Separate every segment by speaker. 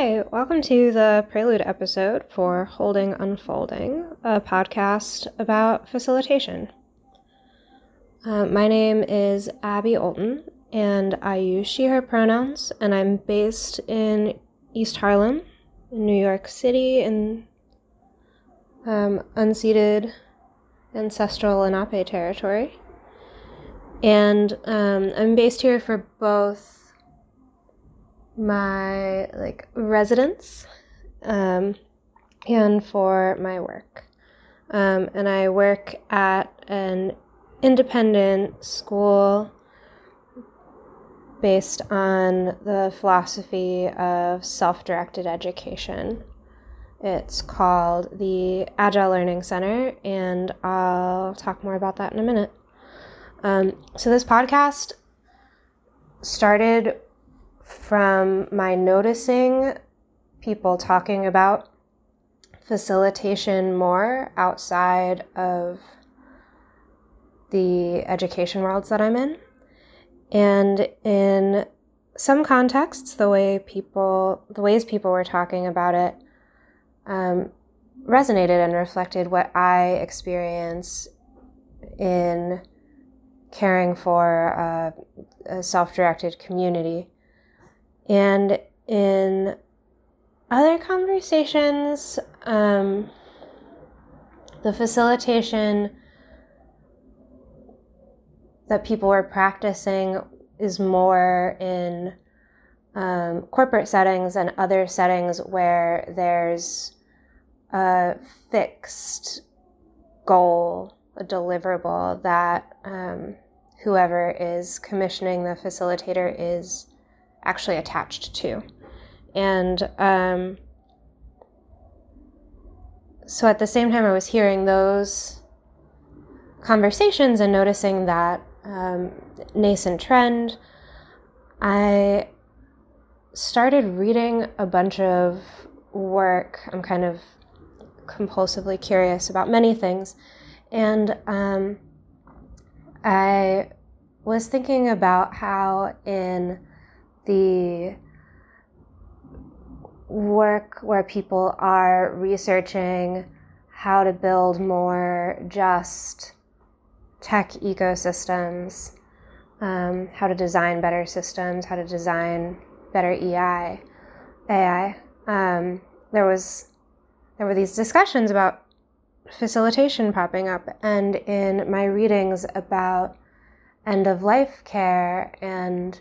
Speaker 1: Hi, welcome to the prelude episode for Holding Unfolding, a podcast about facilitation. Uh, my name is Abby Olton, and I use she, her pronouns, and I'm based in East Harlem, in New York City, in um, unceded ancestral Lenape territory. And um, I'm based here for both my like residence um, and for my work. Um, and I work at an independent school based on the philosophy of self directed education. It's called the Agile Learning Center, and I'll talk more about that in a minute. Um, so, this podcast started from my noticing people talking about facilitation more outside of the education worlds that I'm in. And in some contexts, the way people, the ways people were talking about it, um, resonated and reflected what I experience in caring for a, a self-directed community. And in other conversations, um, the facilitation that people were practicing is more in um, corporate settings and other settings where there's a fixed goal, a deliverable that um, whoever is commissioning the facilitator is actually attached to. And um, so at the same time, I was hearing those conversations and noticing that um, nascent trend, I started reading a bunch of work. I'm kind of compulsively curious about many things. And um, I was thinking about how, in the work where people are researching how to build more just tech ecosystems, um, how to design better systems, how to design better EI, AI. Um, there was there were these discussions about facilitation popping up, and in my readings about end of life care and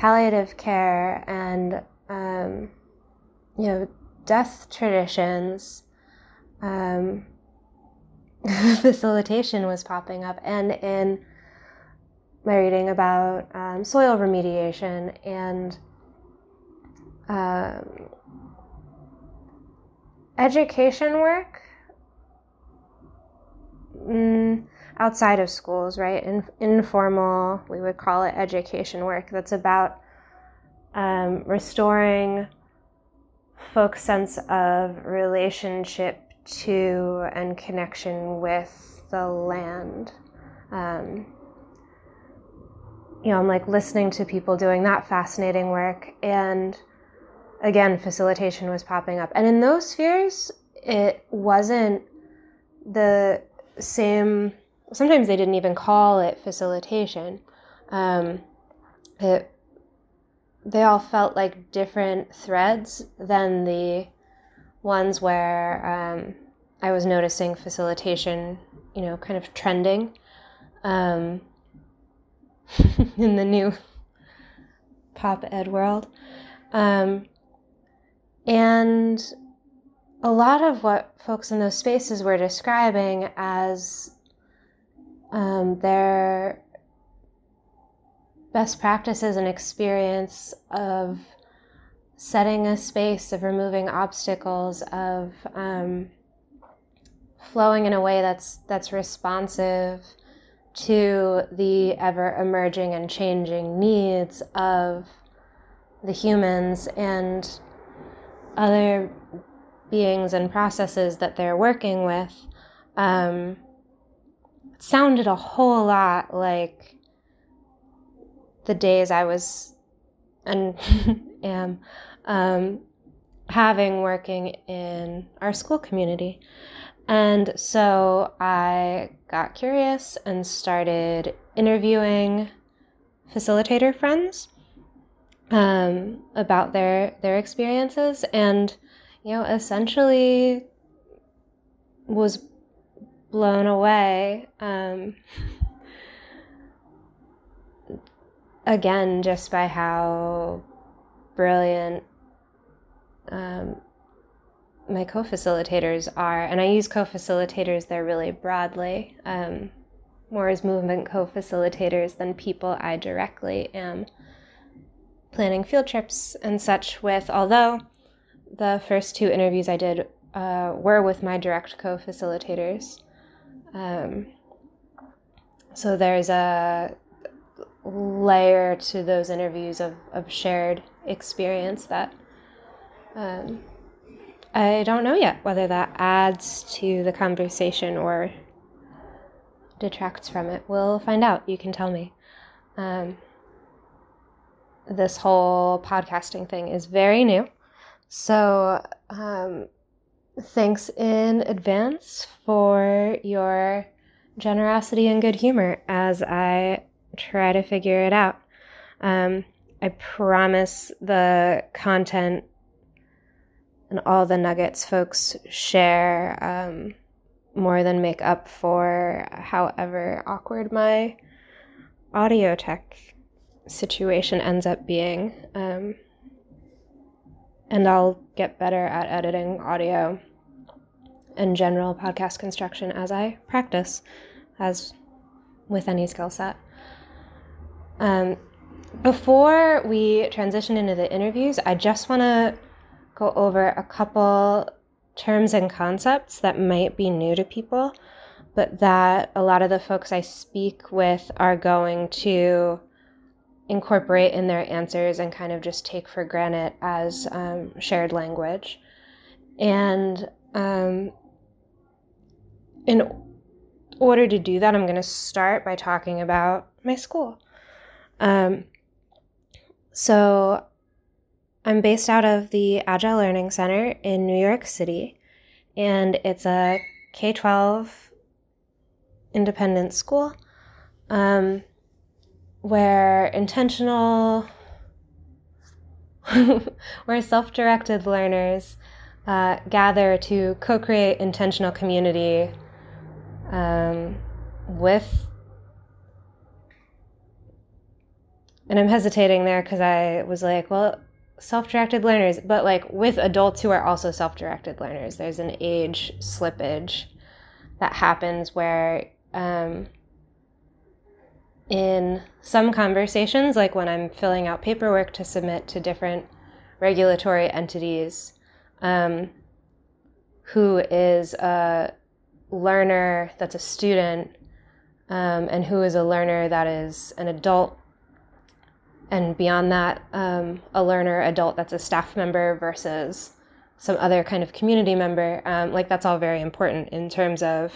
Speaker 1: palliative care and um, you know death traditions um, facilitation was popping up. And in my reading about um, soil remediation and um, education work mm, outside of schools, right? In, informal, we would call it education work. That's about um, restoring folks' sense of relationship to and connection with the land. Um, you know, I'm like listening to people doing that fascinating work, and again, facilitation was popping up. And in those spheres, it wasn't the same sometimes they didn't even call it facilitation. Um, it, they all felt like different threads than the ones where um, I was noticing facilitation, you know, kind of trending um, in the new pop ed world. Um, and a lot of what folks in those spaces were describing as um, their best practices and experience of setting a space, of removing obstacles, of um, flowing in a way that's that's responsive to the ever emerging and changing needs of the humans and other beings and processes that they're working with. Um, sounded a whole lot like the days I was and am um, having working in our school community. And so I got curious and started interviewing facilitator friends um, about their their experiences, and you know, essentially was blown away. Um, again, just by how brilliant um, my co facilitators are. And I use co facilitators there really broadly, um, more as movement co facilitators than people I directly am planning field trips and such with, although the first two interviews I did uh, were with my direct co facilitators. Um, so there's a layer to those interviews of, of shared experience that um, I don't know yet whether that adds to the conversation or detracts from it. We'll find out. You can tell me. Um, this whole podcasting thing is very new. So, um, thanks in advance for your generosity and good humor as I try to figure it out. Um, I promise the content and all the nuggets folks share um, more than make up for however awkward my audio tech situation ends up being. Um, and I'll get better at editing audio and general podcast construction as I practice, as with any skill set. Um, before we transition into the interviews, I just want to go over a couple terms and concepts that might be new to people, but that a lot of the folks I speak with are going to incorporate in their answers and kind of just take for granted as um, shared language. And um, in order to do that, I'm going to start by talking about my school. Um, so, I'm based out of the Agile Learning Center in New York City, and it's a K 12 independent school um, where intentional, where self directed learners uh, gather to co create intentional community um, with and I'm hesitating there because I was like, well, self-directed learners, but like with adults who are also self-directed learners. There's an age slippage that happens where um, in some conversations, like when I'm filling out paperwork to submit to different regulatory entities, um, who is a learner that's a student um, and who is a learner that is an adult and beyond that, um, a learner adult that's a staff member versus some other kind of community member, um, like that's all very important in terms of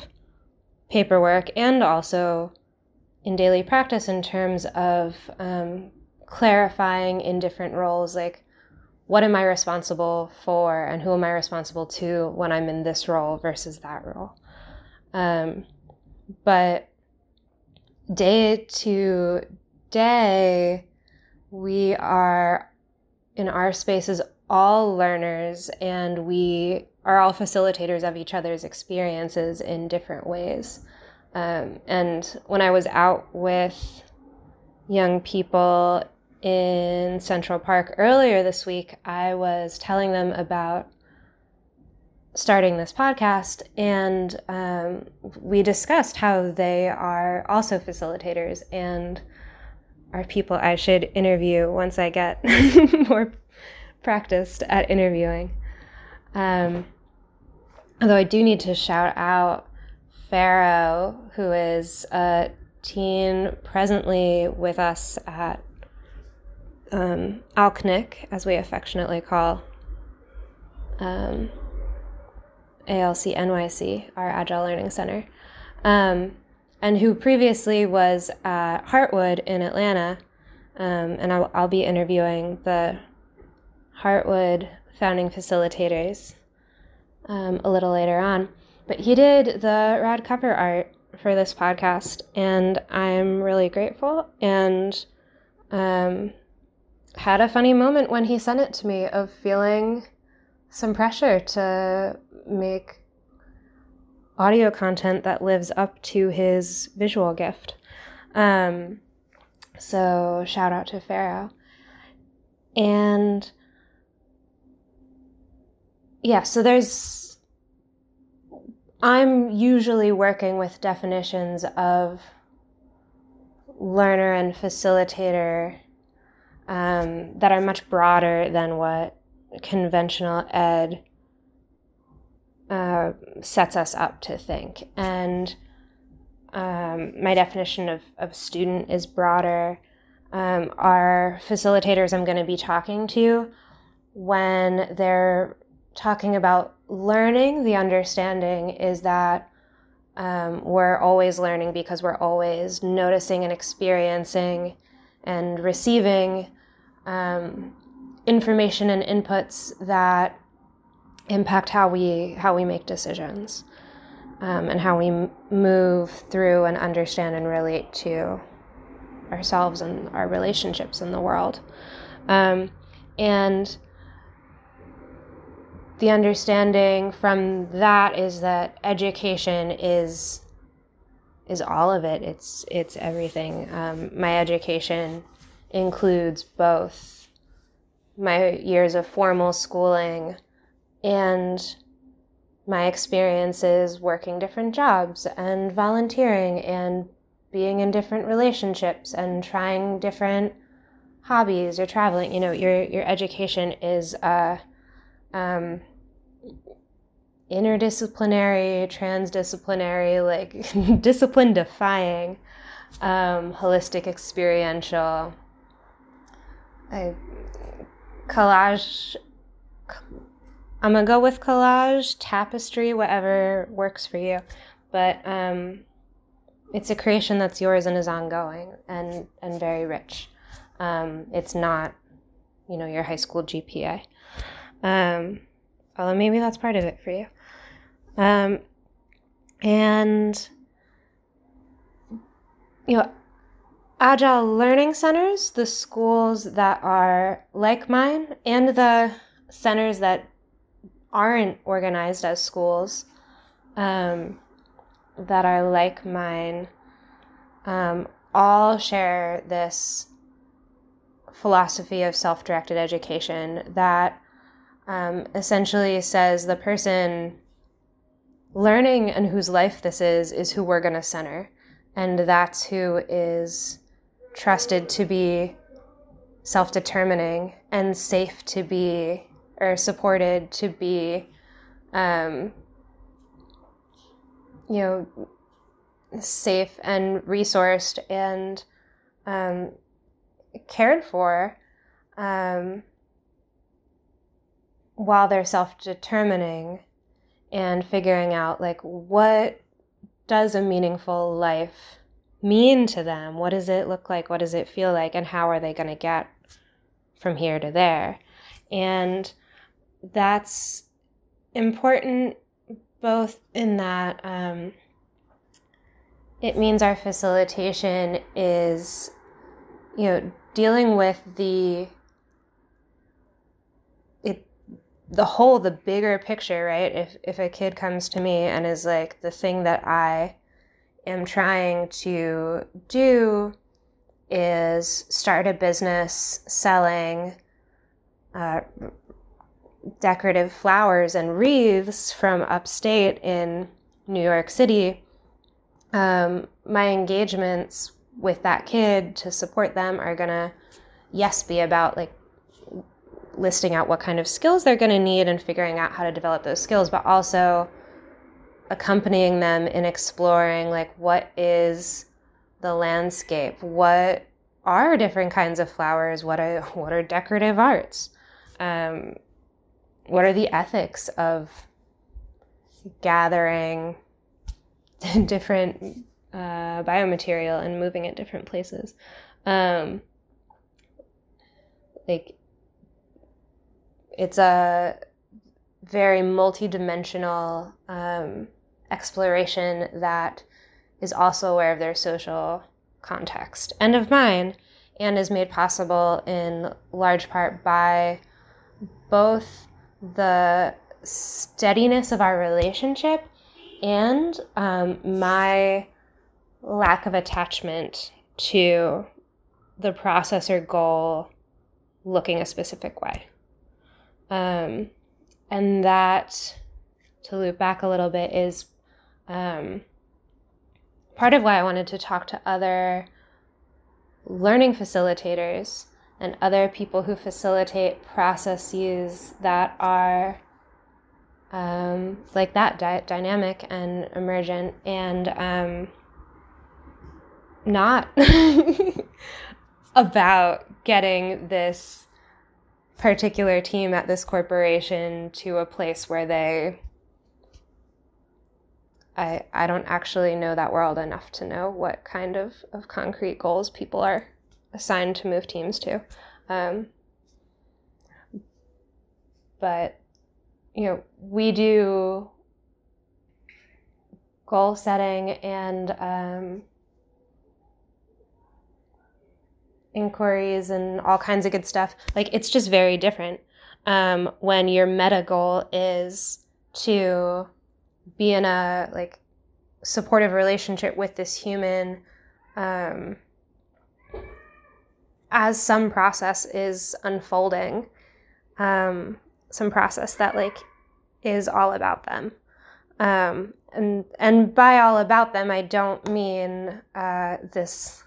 Speaker 1: paperwork and also in daily practice in terms of um, clarifying in different roles, like what am I responsible for and who am I responsible to when I'm in this role versus that role. Um, but day to day, we are in our spaces all learners and we are all facilitators of each other's experiences in different ways. Um, and when I was out with young people in Central Park earlier this week, I was telling them about starting this podcast, and um, we discussed how they are also facilitators and are people I should interview once I get more practiced at interviewing. Um, although I do need to shout out Pharaoh, who is a teen presently with us at um, ALCNIC, as we affectionately call um, ALC NYC, our Agile Learning Center. Um, and who previously was at Heartwood in Atlanta. Um, and I'll, I'll, be interviewing the Heartwood founding facilitators um, a little later on. But he did the rad cover art for this podcast, and I'm really grateful. And um, had a funny moment when he sent it to me of feeling some pressure to make audio content that lives up to his visual gift. Um, so shout out to Pharaoh. And yeah, so there's, I'm usually working with definitions of learner and facilitator um, that are much broader than what conventional ed uh, sets us up to think. And um, my definition of, of student is broader. Um, our facilitators I'm going to be talking to when they're talking about learning, the understanding is that um, we're always learning because we're always noticing and experiencing and receiving um, information and inputs that impact how we how we make decisions um, and how we m- move through and understand and relate to ourselves and our relationships in the world. Um, and the understanding from that is that education is is all of it. It's it's everything. Um, my education includes both my years of formal schooling and my experiences working different jobs and volunteering and being in different relationships and trying different hobbies or traveling. You know your your education is a um, interdisciplinary transdisciplinary like discipline defying um, holistic experiential. I, collage I'm gonna go with collage, tapestry, whatever works for you. But um, it's a creation that's yours and is ongoing and and very rich. Um, it's not, you know, your high school GPA. Um, although maybe that's part of it for you. Um, and you know, agile learning centers, the schools that are like mine, and the centers that aren't organized as schools um, that are like mine um, all share this philosophy of self directed education that um, essentially says the person learning and whose life this is is who we're going to center. And that's who is trusted to be self determining and safe to be or supported to be, um, you know, safe and resourced and um, cared for um, while they're self determining and figuring out like what does a meaningful life mean to them? What does it look like? What does it feel like? And how are they going to get from here to there? And that's important both in that um, it means our facilitation is, you know, dealing with the it the whole the bigger picture right if if a kid comes to me and is like the thing that i am trying to do is start a business selling uh, decorative flowers and wreaths from upstate in New York City, um, my engagements with that kid to support them are gonna, yes, be about like listing out what kind of skills they're gonna need and figuring out how to develop those skills, but also accompanying them in exploring like what is the landscape, what are different kinds of flowers, what are what are decorative arts. Um, what are the ethics of gathering different uh, biomaterial and moving it different places? Um, like it's a very multidimensional um, exploration that is also aware of their social context and of mine, and is made possible in large part by both the steadiness of our relationship and um, my lack of attachment to the process or goal looking a specific way. Um, and that, to loop back a little bit, is um, part of why I wanted to talk to other learning facilitators and other people who facilitate processes that are um, like that dynamic and emergent and um, not about getting this particular team at this corporation to a place where they I, I don't actually know that world enough to know what kind of, of concrete goals people are assigned to move teams to. Um, but, you know, we do goal setting and um, inquiries and all kinds of good stuff. Like, it's just very different um, when your meta goal is to be in a like supportive relationship with this human um, as some process is unfolding um, some process that like is all about them. Um, and and by all about them i don't mean uh, this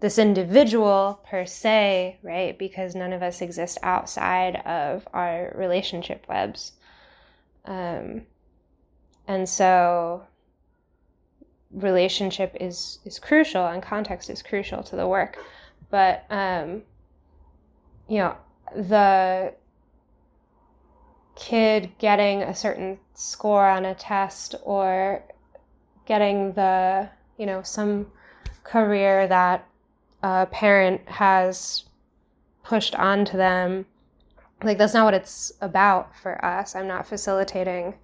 Speaker 1: this individual per se right? Because none of us exist outside of our relationship webs. Um, and so relationship is is crucial and context is crucial to the work. But um, you know the kid getting a certain score on a test or getting the you know some career that a parent has pushed onto them like that's not what it's about for us. I'm not facilitating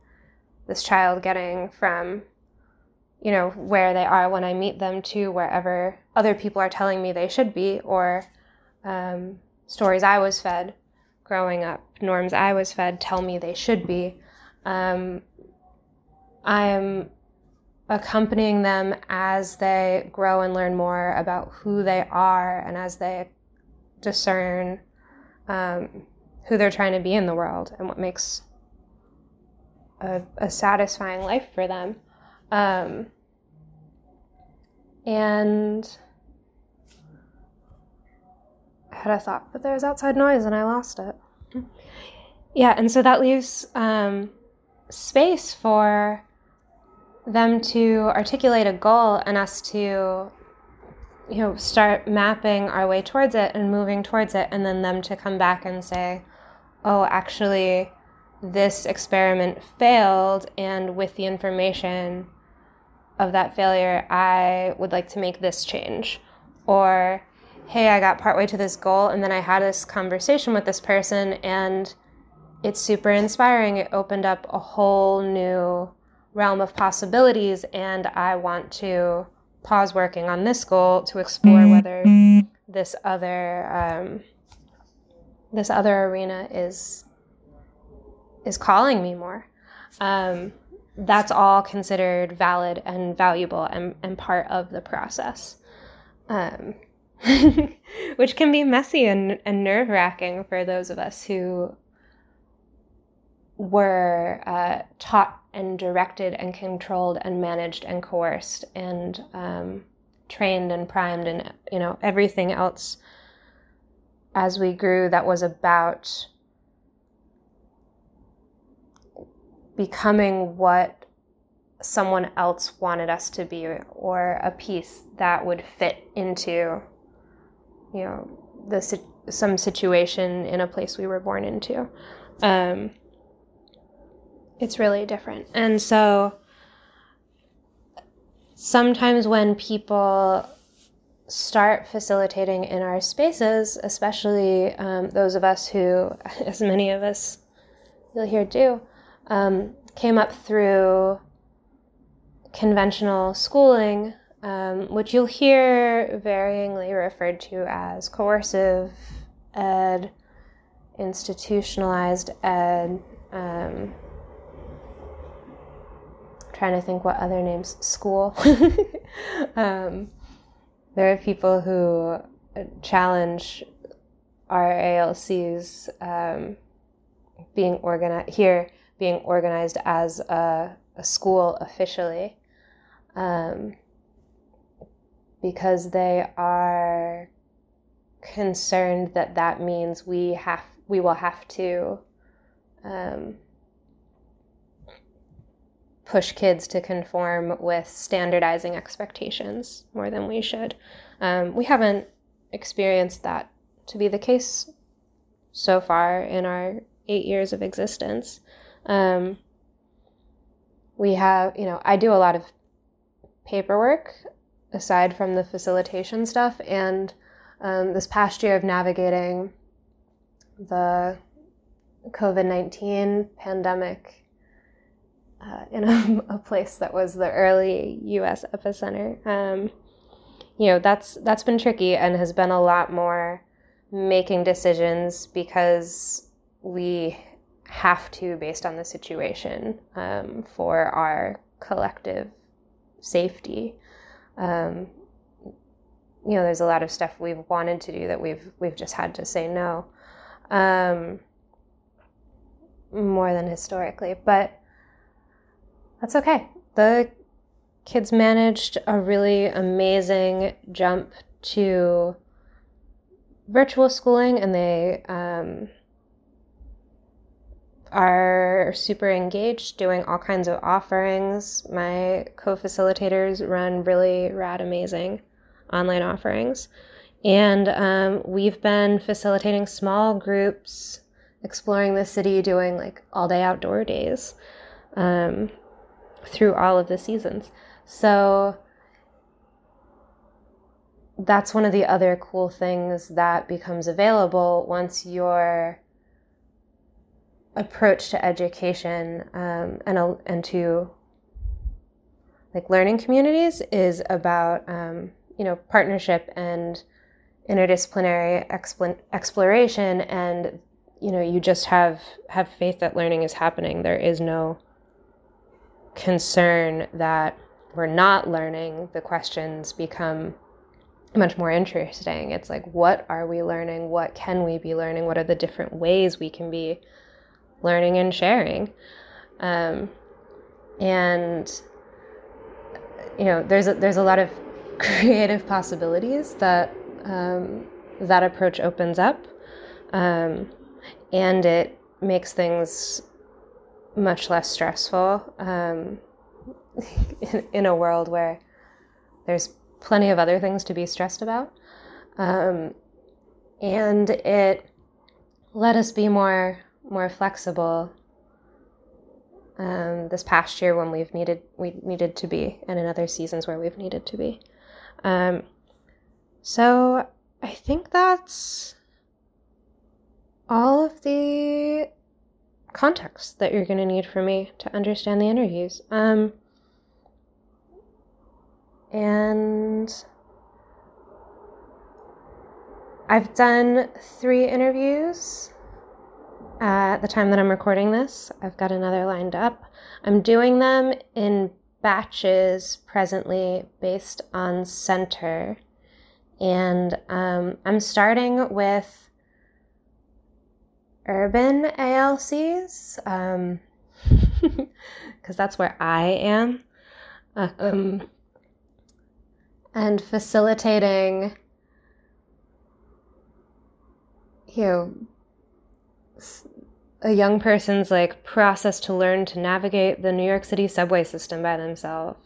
Speaker 1: this child getting from you know where they are when i meet them to wherever other people are telling me they should be or um, stories i was fed growing up norms i was fed tell me they should be. Um, i'm accompanying them as they grow and learn more about who they are and as they discern um, who they're trying to be in the world and what makes a, a satisfying life for them. Um, and I had a thought, but there was outside noise and I lost it. Yeah, and so that leaves um, space for them to articulate a goal and us to you know start mapping our way towards it and moving towards it and then them to come back and say oh actually this experiment failed, and with the information of that failure, I would like to make this change. Or, hey, I got partway to this goal, and then I had this conversation with this person, and it's super inspiring. It opened up a whole new realm of possibilities, and I want to pause working on this goal to explore whether this other um, this other arena is is calling me more. Um, that's all considered valid and valuable and, and part of the process. Um, which can be messy and, and nerve wracking for those of us who were uh, taught and directed and controlled and managed and coerced and um, trained and primed and you know everything else as we grew that was about becoming what someone else wanted us to be or a piece that would fit into you know the some situation in a place we were born into. Um, it's really different. And so sometimes when people start facilitating in our spaces, especially um, those of us who, as many of us you'll hear do, um, came up through conventional schooling, um, which you'll hear varyingly referred to as coercive ed, institutionalized ed. Um, trying to think what other names school um, there are people who challenge our ALCs um, being organized here, being organized as a, a school officially, um, because they are concerned that that means we have we will have to um, push kids to conform with standardizing expectations more than we should. Um, we haven't experienced that to be the case so far in our eight years of existence. Um, we have, you know, I do a lot of paperwork aside from the facilitation stuff, and um, this past year of navigating the COVID 19 pandemic uh, in a, a, place that was the early U.S. epicenter. Um, you know, that's that's been tricky and has been a lot more making decisions because we have to based on the situation um, for our collective safety. Um, you know, there's a lot of stuff we've wanted to do that we've we've just had to say no, um, more than historically, but that's okay. The kids managed a really amazing jump to virtual schooling and they um, are super engaged doing all kinds of offerings. My co facilitators run really rad, amazing online offerings. And um, we've been facilitating small groups, exploring the city, doing like all day outdoor days. Um, through all of the seasons. So that's one of the other cool things that becomes available once your approach to education um, and, and to like learning communities is about um, you know partnership and interdisciplinary expl- exploration and you know you just have have faith that learning is happening there is no concern that we're not learning, the questions become much more interesting. It's like, what are we learning? What can we be learning? What are the different ways we can be learning and sharing? Um, and you know, there's a, there's a lot of creative possibilities that um, that approach opens up, um, and it makes things much less stressful um, in, in, a world where there's plenty of other things to be stressed about. Um, and it let us be more more flexible um, this past year when we've needed we needed to be, and in other seasons where we've needed to be. Um, so I think that's all of the context that you're going to need for me to understand the interviews. Um, and I've done three interviews at the time that I'm recording this. I've got another lined up. I'm doing them in batches presently based on center. And um, I'm starting with urban ALCs, because um, that's where I am, um, and facilitating, you know, a young person's like process to learn to navigate the New York City subway system by themselves.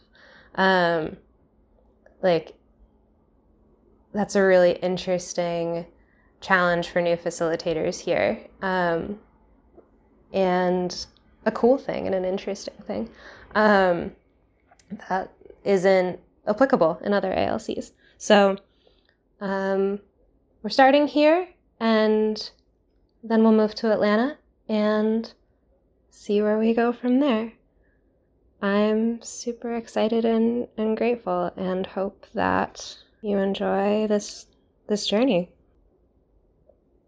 Speaker 1: Um, like, that's a really interesting challenge for new facilitators here. Um, and a cool thing and an interesting thing um, that isn't applicable in other ALCs. So Um, we're starting here and then we'll move to Atlanta and see where we go from there. I'm super excited and, and grateful and hope that you enjoy this this journey.